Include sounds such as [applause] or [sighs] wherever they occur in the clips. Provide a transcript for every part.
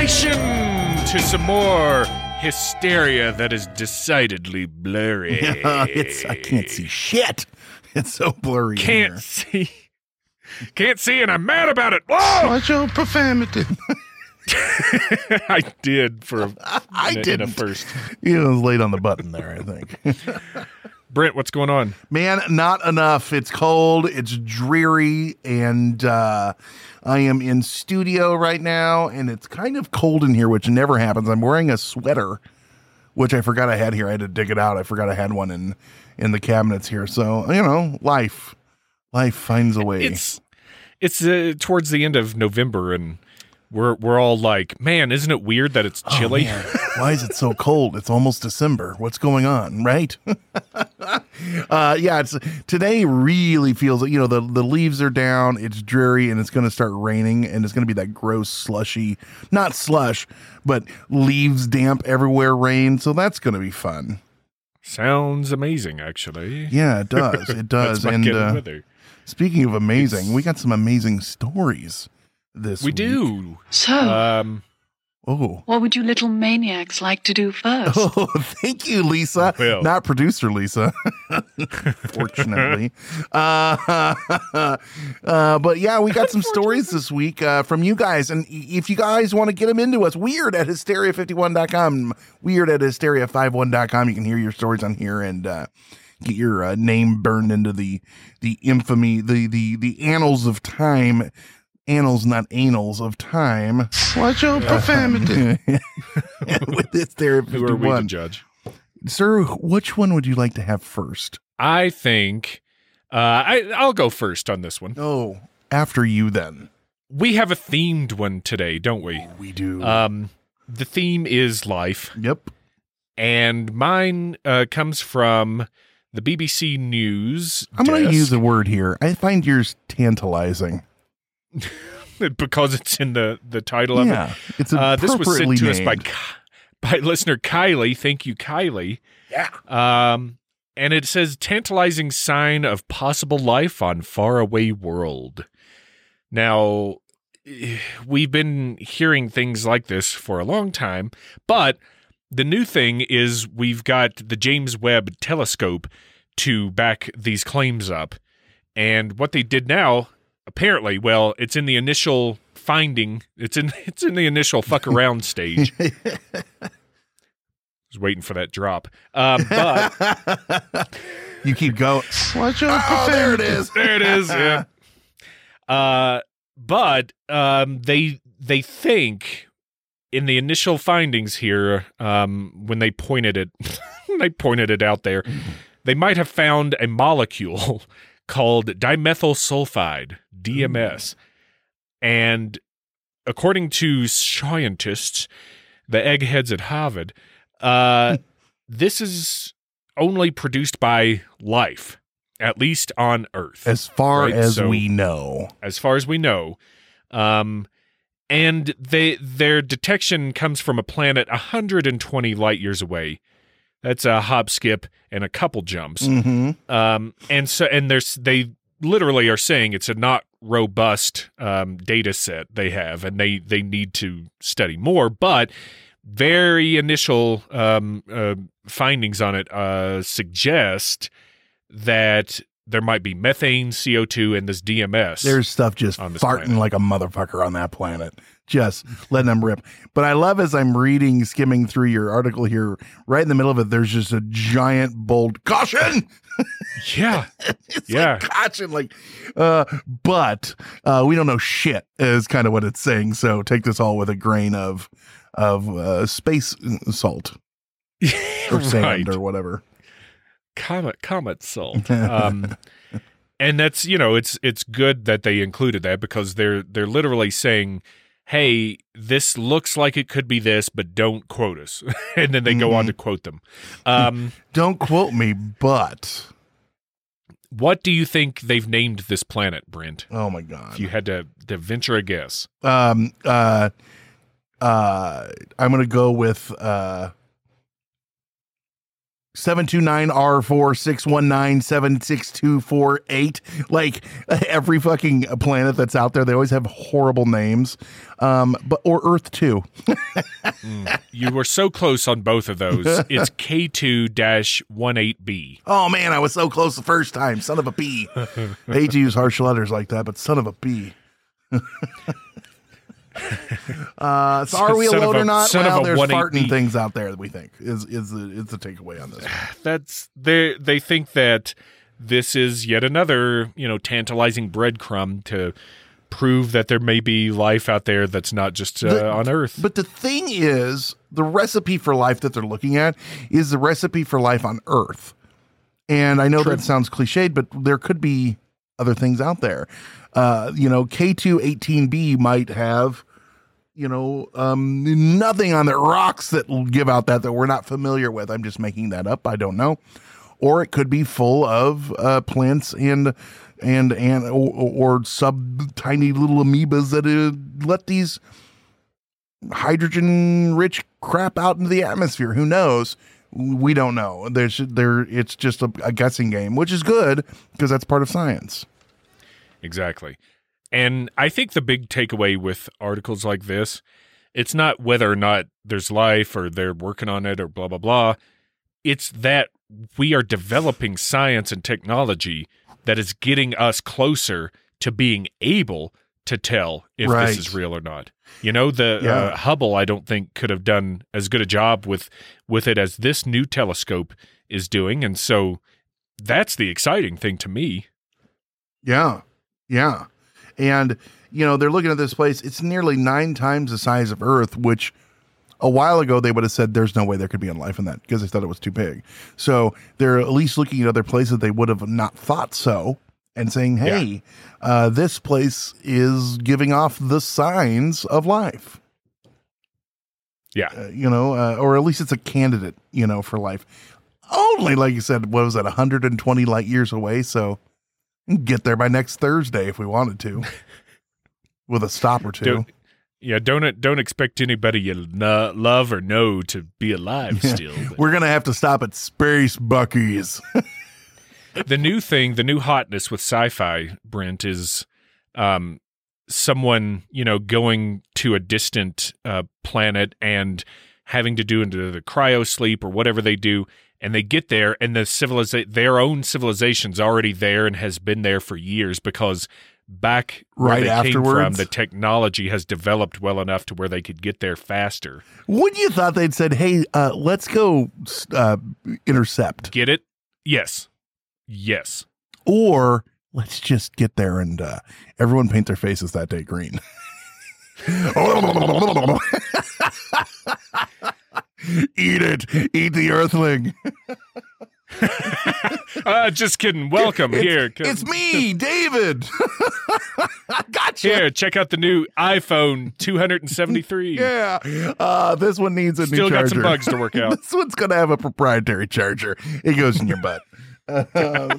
imagination to some more hysteria that is decidedly blurry. [laughs] it's I can't see shit. [laughs] It's so blurry. Can't here. see. Can't see, and I'm mad about it. Whoa! Watch your profanity. [laughs] I did for a, I in a- didn't. first. You was late on the button there, I think. Brent, what's going on? Man, not enough. It's cold, it's dreary, and uh, I am in studio right now, and it's kind of cold in here, which never happens. I'm wearing a sweater, which I forgot I had here. I had to dig it out. I forgot I had one in in the cabinets here. So you know, life, life finds a way. It's it's uh, towards the end of November, and we're we're all like, man, isn't it weird that it's Oh, chilly? man. Why is it so cold? It's almost December. What's going on, right? [laughs] uh, yeah, it's today really feels you know the the leaves are down. It's dreary and it's going to start raining and it's going to be that gross slushy, not slush, but leaves damp everywhere rain. So that's going to be fun. Sounds amazing, actually. Yeah, it does. It [laughs] does. And uh, speaking of amazing, It's- we got some amazing stories this We week. do. So, Um, Oh. what would you little maniacs like to do first? Oh, [laughs] thank you, Lisa. Well. Not producer Lisa, [laughs] fortunately. [laughs] uh, uh, but yeah, we got some stories this week uh, from you guys. And if you guys want to get them into us, weird at hysteria51.com, weird at hysteria51.com. You can hear your stories on here and uh, get your uh, name burned into the the infamy, the the the annals of time. Annals, not anals of time. Watch your profanity. [laughs] With Hysteria who are we to judge? Sir, which one would you like to have first? I think uh, I I'll go first on this one. Oh, after you then. We have a themed one today, don't we? We do. Um, the theme is life, yep. and mine uh, comes from the BBC News. I'm going to use a word here. I find yours tantalizing. [laughs] because it's in the the title of it. It's Uh, this was sent appropriately to us by by listener Kylie. Thank you, Kylie. Yeah. Um, and it says tantalizing sign of possible life on faraway world. Now, [sighs] we've been hearing things like this for a long time, but the new thing is we've got the James Webb telescope to back these claims up. And what they did now, apparently, well, it's in the initial finding. It's in [laughs] it's in the initial fuck [laughs] around stage. [laughs] was waiting for that drop. Uh, but you keep going. Watch your Oh, there it is. there it is. Yeah. Uh, but um, they they think in the initial findings here, um, when they pointed it, they pointed it out there, they might have found a molecule called dimethyl sulfide (DMS), and according to scientists, the eggheads at Harvard, uh, this is only produced by life, at least on Earth As far Right, as so- we know. as far as we know. Um, and they their detection comes from a planet 120 light years away. That's a hop, skip, and a couple jumps. hmm Um, and so and there's they literally are saying it's a not robust um, data set they have, and they they need to study more. But very initial um, uh, findings on it uh, suggest that there might be methane, CO2, and this DMS. There's stuff just farting planet. like a motherfucker on that planet. Just letting them rip. But I love as I'm reading, skimming through your article here, right in the middle of it, there's just a giant bold caution. [laughs] yeah, [laughs] it's Yeah. like caution, like, uh, but uh, we don't know shit is kind of what it's saying. So take this all with a grain of of uh, space salt [laughs] or sand right. or whatever. comet comet salt um and that's you know it's it's good that they included that because they're they're literally saying hey this looks like it could be this but don't quote us. [laughs] And then they go on Mhm. to quote them. Um Don't quote me, but what do you think they've named this planet brent? Oh my god, if you had to, to venture a guess. Um, uh, uh, I'm gonna go with uh, 729R4619762448. Like [laughs] every fucking planet that's out there, they always have horrible names. Um, but or Earth 2. You were so close on both of those. [laughs] It's K2 18B. Oh man, I was so close the first time. Son of a bee. I hate to use harsh letters like that, but son of a bee. [laughs] [laughs] uh, so are we alone a- or not? Well, a there's 1-8 farting things out there that we think is is the is the takeaway on this. [sighs] That's they they think that this is yet another, you know, tantalizing breadcrumb to prove that there may be life out there that's not just uh, The- on Earth. But the thing is, the recipe for life that they're looking at is the recipe for life on Earth. And I know that sounds cliched, but there could be other things out there. Uh, you know, K218b might have, you know, um, nothing on the rocks that will give out that that we're not familiar with. I'm just making that up. I don't know. Or it could be full of uh, plants and and and or, or sub tiny little amoebas that uh, let these hydrogen rich crap out into the atmosphere. Who knows? We don't know. There's there. It's just a, a guessing game, which is good because that's part of science. Exactly. And I think the big takeaway with articles like this, it's not whether or not there's life or they're working on it or blah blah blah. It's that we are developing science and technology that is getting us closer to being able to tell if Right. this is real or not. You know, the Yeah. uh, Hubble I don't think could have done as good a job with with it as this new telescope is doing and so that's the exciting thing to me. Yeah, yeah, and you know they're looking at this place. It's nearly nine times the size of Earth, which a while ago they would have said there's no way there could be life in that because they thought it was too big. So they're at least looking at other places they would have not thought so and saying, "Hey, uh, this place is giving off the signs of life." Yeah. uh, you know, uh, or at least it's a candidate, you know, for life. Only, like you said, what was that, 120 light years away? So get there by next Thursday if we wanted to, [laughs] with a stop or 2 Don't- Yeah, don't don't expect anybody you n- love or know to be alive Yeah. still. but- We're gonna have to stop at Space Bucky's. [laughs] [laughs] the new thing, the new hotness with sci-fi, Brent, is um, someone you know going to a distant uh, planet and having to do into the cryo sleep or whatever they do, and they get there and the civiliza- their own civilization's already there and has been there for years because back where Right they came from, afterwards? the technology has developed well enough to where they could get there faster. Wouldn't you thought they'd said, "Hey, uh, let's go uh, intercept," Get it? Yes. Yes. or let's just get there and uh, everyone paint their faces that day green. [laughs] Eat it. Eat the earthling. [laughs] Uh, just kidding. Welcome here. Come- It's me, David. [laughs] gotcha. Here, check out the new iPhone 273. Yeah. Uh, this one needs a Still new got charger. some bugs to work out. this one's going to have a proprietary charger. It goes in your butt. Uh, [laughs]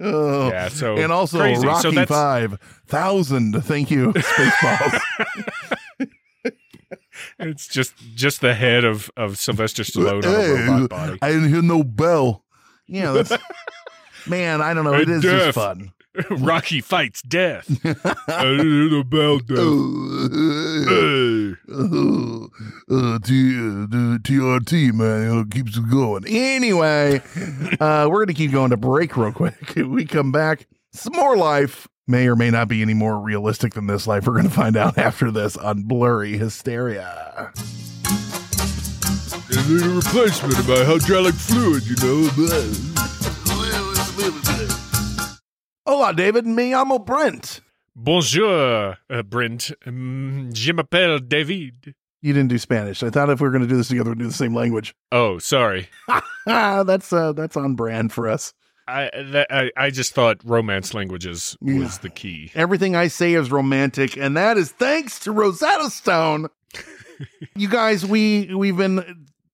oh. Yeah, so and also crazy. Rocky so that's, Five Thousand. Thank you, Spaceballs. [laughs] [laughs] It's just just the head of of Sylvester Stallone on a robot body. I didn't hear no bell. Yeah, that's man. I don't know. It Hey, is Death. just fun. [laughs] Rocky fights death. I didn't hear the bell death. Hey. uh, T- uh, the TRT, man, it keeps it going. Anyway, uh, we're going to keep going to break real quick. [laughs] we come back, some more life may or may not be any more realistic than this life. We're going to find out [laughs] after this on Blurry Hysteria. They need a replacement of my hydraulic fluid, you know. Hola, David. Me llamo Brent. Bonjour, uh, Brent. Mm, Je m'appelle David. You didn't do Spanish. I thought if we were going to do this together, we'd do the same language. Oh, sorry. [laughs] That's uh, that's on brand for us. I, that, I I just thought romance languages was the key. Everything I say is romantic, and that is thanks to Rosetta Stone. [laughs] you guys, we we've been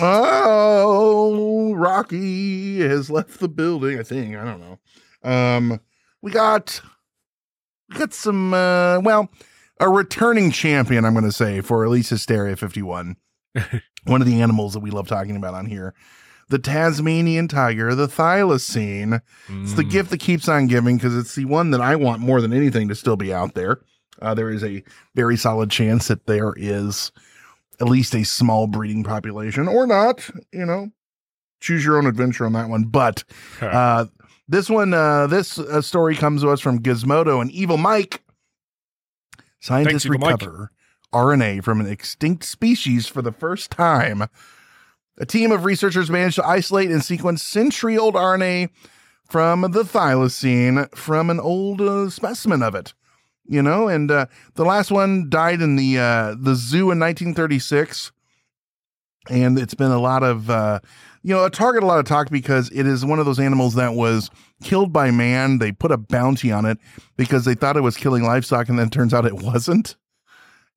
Oh, Rocky has left the building. I think I don't know. Um, we got we got some. Uh, well, a returning champion. I'm going to say for at least Hysteria 51. [laughs] One of the animals that we love talking about on here, the Tasmanian tiger, the thylacine. It's the Mm. gift that keeps on giving because it's the one that I want more than anything to still be out there. Uh, there is a very solid chance that there is at least a small breeding population or not, you know, choose your own adventure on that one. But uh, this one, uh, this uh, story comes to us from Gizmodo and Evil Mike. Scientists Evil Mike. recover RNA from an extinct species for the first time. A team of researchers managed to isolate and sequence century old RNA from the thylacine from an old uh, specimen of it. You know, and uh, the last one died in the uh, the zoo in 1936, and it's been a lot of uh, you know a target, a lot of talk because it is one of those animals that was killed by man. They put a bounty on it because they thought it was killing livestock, and then turns out it wasn't.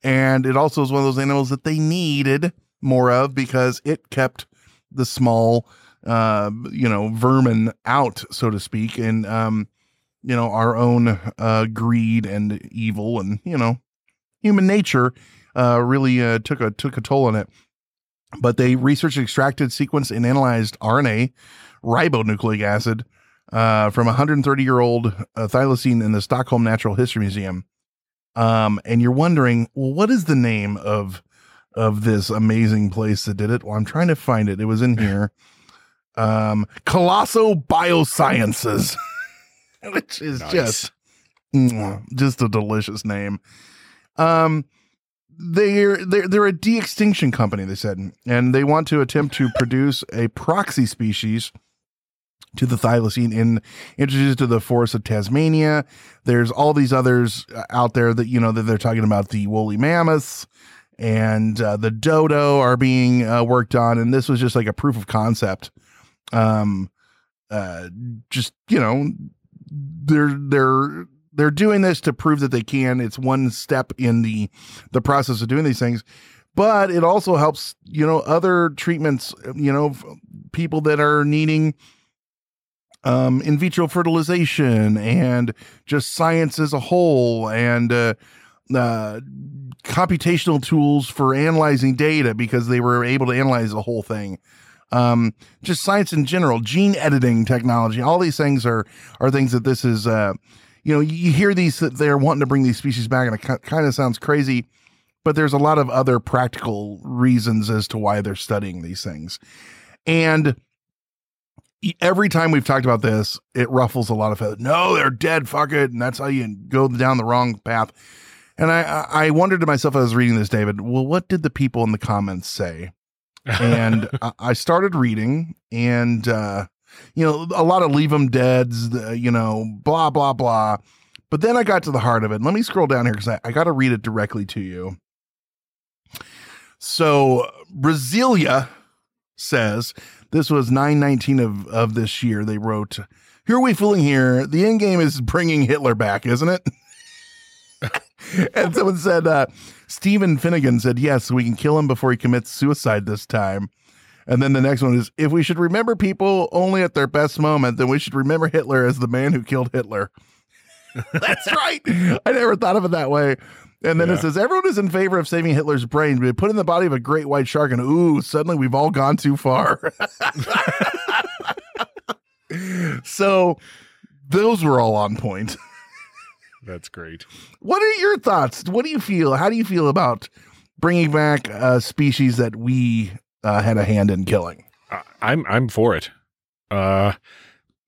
and it also is one of those animals that they needed more of because it kept the small, uh, you know, vermin out, so to speak, and um, you know, our own uh, greed and evil, and you know, human nature uh, really uh, took a took a toll on it. But they researched, extracted, sequenced, and analyzed RNA, ribonucleic acid, uh, from a 130 year old uh, thylacine in the Stockholm Natural History Museum. Um, and you're wondering, well, what is the name of of this amazing place that did it? Well, I'm trying to find it. It was in [laughs] here. Um, Colossal Biosciences, [laughs] [laughs] which is Nice. just mwah, just a delicious name. Um, they're they're they're a de-extinction company. They said, and they want to attempt to produce a proxy species to the thylacine and introduce it to the forests of Tasmania. There's all these others uh, out there that you know that they're talking about the woolly mammoths and uh, the dodo are being uh, worked on, and this was just like a proof of concept. Um, uh, just you know, they're they're they're doing this to prove that they can. It's one step in the the process of doing these things, but it also helps you know other treatments. You know, people that are needing um, in vitro fertilization and just science as a whole and uh, uh, computational tools for analyzing data because they were able to analyze the whole thing. Um, just science in general, gene editing technology, all these things are are things that this is. Uh, you know, you, hear these that they're wanting to bring these species back, and it kind of sounds crazy, but there's a lot of other practical reasons as to why they're studying these things, and every time we've talked about this, it ruffles a lot of feathers. No, they're dead. Fuck it, and that's how you go down the wrong path. And I I wondered to myself as I was reading this, David. Well, what did the people in the comments say? And [laughs] I- started reading, and uh, you know, a lot of leave them deads, the- you know, blah blah blah. But then I got to the heart of it. Let me scroll down here because I, I got to read it directly to you. So Brasilia says this was 919 of of this year. They wrote, "Who are we fooling here? The end game is bringing Hitler back, isn't it?" [laughs] [laughs] and someone said, uh, Stephen Finnegan said, yes, we can kill him before he commits suicide this time. And then the next one is, if we should remember people only at their best moment, then we should remember Hitler as the man who killed Hitler. [laughs] That's right. I never thought of it that way. And then it says, everyone is in favor of saving Hitler's brain, but put in the body of a great white shark, and ooh, suddenly we've all gone too far. [laughs] so those were all on point. That's great. What are your thoughts? What do you feel? How do you feel about bringing back a species that we uh, had a hand in killing? I- I'm I'm for it. Uh,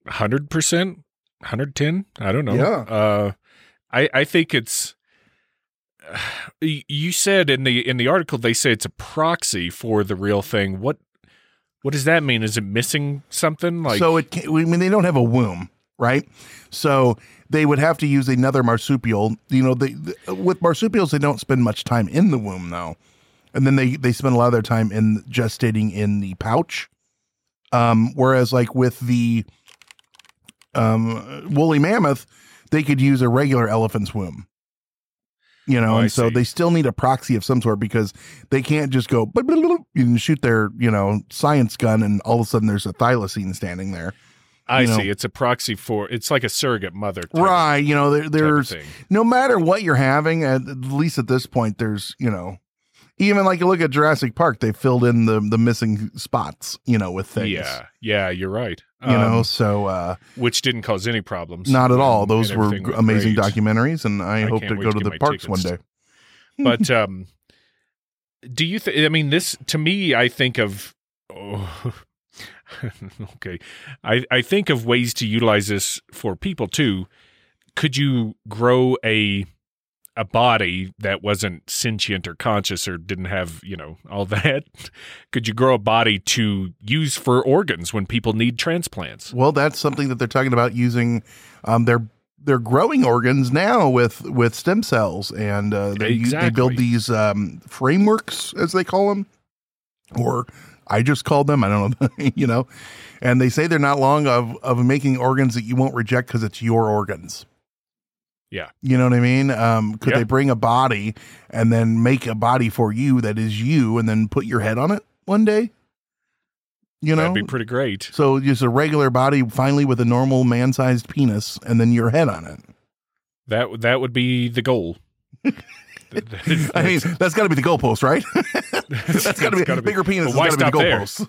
hundred percent, hundred ten. I don't know. Yeah. Uh, I I think it's. [sighs] You said in the in the article they say it's a proxy for the real thing. What what does that mean? Is it missing something? Like so it can, I mean they don't have a womb, right? So they would have to use another marsupial. You know, they th- with marsupials they don't spend much time in the womb though, and then they they spend a lot of their time in gestating in the pouch. Um, whereas like with the um, woolly mammoth, they could use a regular elephant's womb. You know, Oh, I and so see. they still need a proxy of some sort because they can't just go and shoot their you know science gun and all of a sudden there's a thylacine standing there. I know. see. It's a proxy for. It's like a surrogate mother. of- Right. You know, there, there's no matter what you're having, at, least at this point, there's, you know, even like you look at Jurassic Park, they filled in the the missing spots, you know, with things. Yeah, yeah, you're right. You know, Um, so uh which didn't cause any problems. not at all. Those were everything g- went amazing great. documentaries, and I, I hope to go to to the parks one day. but [laughs] um do you think i mean this to me i think of oh, [laughs] [laughs] okay. I i think of ways to utilize this for people too. Could you grow a a body that wasn't sentient or conscious or didn't have you know all [laughs] that? Could you grow a body to use for organs when people need transplants? Well, that's something that they're talking about using. Um, they're they're growing organs now with with stem cells, and uh, they, u- they build these um, frameworks, as they call them, or I just called them. I don't know, [laughs] you know. And they say they're not long of of making organs that you won't reject because it's your organs. Yeah. You know what I mean? Um, could Yeah. they bring a body and then make a body for you that is you and then put your head on it one day? You know? That'd be pretty great. so just a regular body finally with a normal man sized penis and then your head on it. That that would be the goal. [laughs] I mean, that's got to be the goalpost, right? [laughs] that's got to be gotta bigger penis. Why to be the stop goalpost.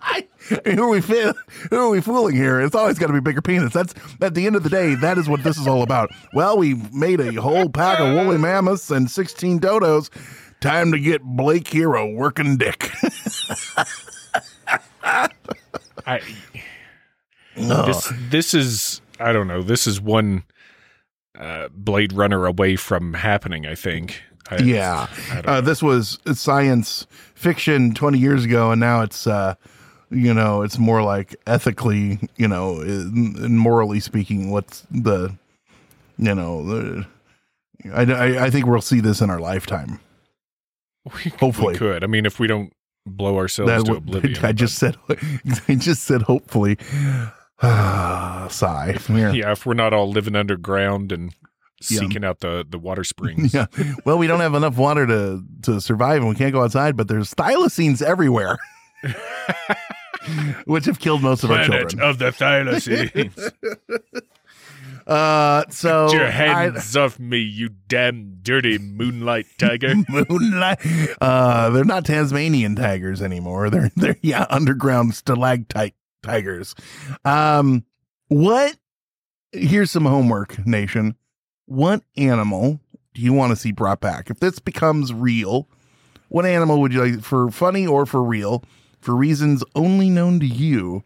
I [laughs] who are we who are we fooling here? It's always got to be bigger penis. That's at the end of the day, that is what this is all about. Well, we made a whole pack of woolly mammoths and sixteen dodos. Time to get Blake here a working dick. [laughs] I, this this is I don't know. This is one uh, Blade Runner away from happening. I think. I, yeah, I uh, this was science fiction twenty years ago, and now it's uh, you know it's more like ethically, you know, and morally speaking, what's the you know the. I, I, I think we'll see this in our lifetime. [laughs] we, hopefully. we could. I mean, if we don't blow ourselves That to [laughs] oblivion. I just said, [laughs] I just said, hopefully. [sighs] Sigh. yeah, if we're not all living underground and Yeah. seeking out the the water springs. [laughs] Yeah. Well, we don't have enough water to to survive, and we can't go outside. But there's thylacines everywhere, [laughs] which have killed most of our children. of the thylacines. [laughs] Uh, so Get your I- hands off me, you damn dirty moonlight tiger. Moonlight. Uh, they're not Tasmanian tigers anymore. They're they're yeah underground stalactite tigers. Um, what? Here's some homework, nation. What animal do you want to see brought back? If this becomes real, what animal would you like for funny or for real, for reasons only known to you?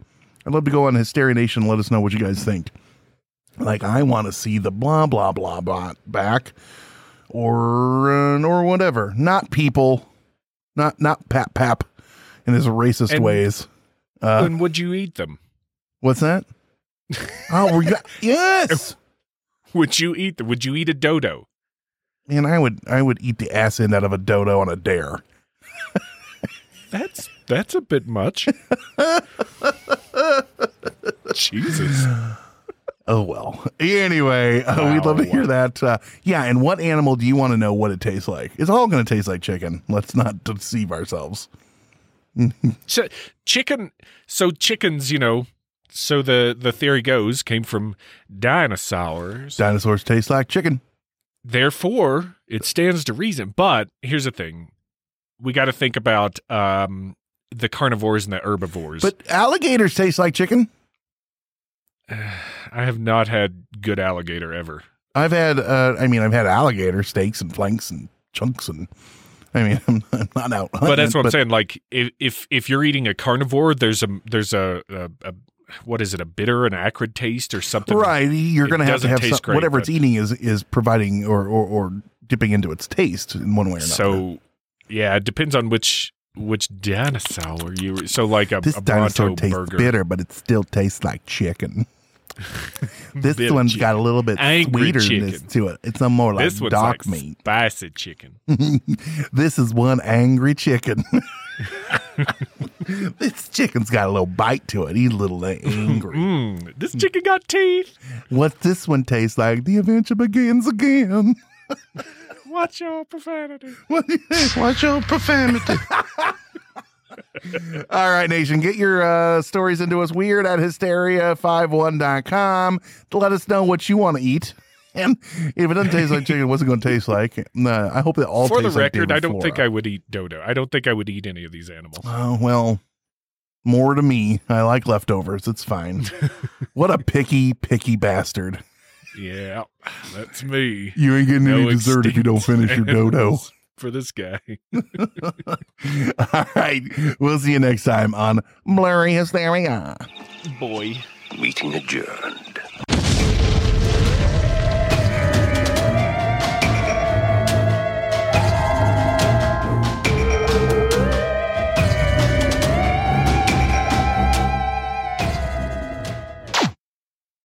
I'd love to go on Hysteria Nation. and Let us know what you guys think. Like, I want to see the blah blah blah blah back or uh, or whatever. Not people, not not Pap Pap in his racist And- ways. Uh, when would you eat them? what's that? [laughs] oh, yes. [laughs] Would you eat them? Would you eat a dodo? Man, I would I would eat the ass end out of a dodo on a dare. That's that's a bit much. [laughs] Jesus. Oh well. Anyway, uh, we'd love to hear that. Uh, yeah, and what animal do you want to know what it tastes like? It's all going to taste like chicken. Let's not deceive ourselves. So, chicken. So chickens, you know. So the the theory goes came from dinosaurs. Dinosaurs taste like chicken. Therefore, it stands to reason. But here's the thing: we got to think about um, the carnivores and the herbivores. But alligators taste like chicken. [sighs] I have not had good alligator ever. I've had, uh, I mean, I've had alligator steaks and flanks and chunks, and I mean, [laughs] I'm, I'm not out. But that's what I'm saying. Like, if if if you're eating a carnivore, there's a there's a, a, a what is it? A bitter and acrid taste or something? Right, you're going to have to have some, great, whatever it's eating is is providing or, or or dipping into its taste in one way or another. So, yeah, it depends on which which dinosaur you. So, like a, this a dinosaur tastes burger. bitter, but it still tastes like chicken. [laughs] This one's chicken. got a little bit Angry sweeterness chicken. to it. It's a more like dark like meat. spicy chicken. [laughs] this is one angry chicken. [laughs] [laughs] this chicken's got a little bite to it. He's a little angry. [laughs] Mm, this chicken got teeth. What's this one taste like? The adventure begins again. [laughs] Watch your profanity. Watch your profanity. All right, Nation, get your uh, stories into us weird at hysteria51.com to let us know what you want to eat. And if it doesn't taste like chicken, what's it going to taste like? Uh, I hope it all For the tastes like record, David I don't think I would eat dodo. I don't think I would eat any of these animals. Oh, well, more to me. I like leftovers. It's fine. [laughs] what a picky, picky bastard. Yeah, that's me. You ain't getting No any dessert if you don't finish your dodo. [laughs] For this guy. [laughs] All right. We'll see you next time on Blurry Hysteria. Boy. Meeting adjourned.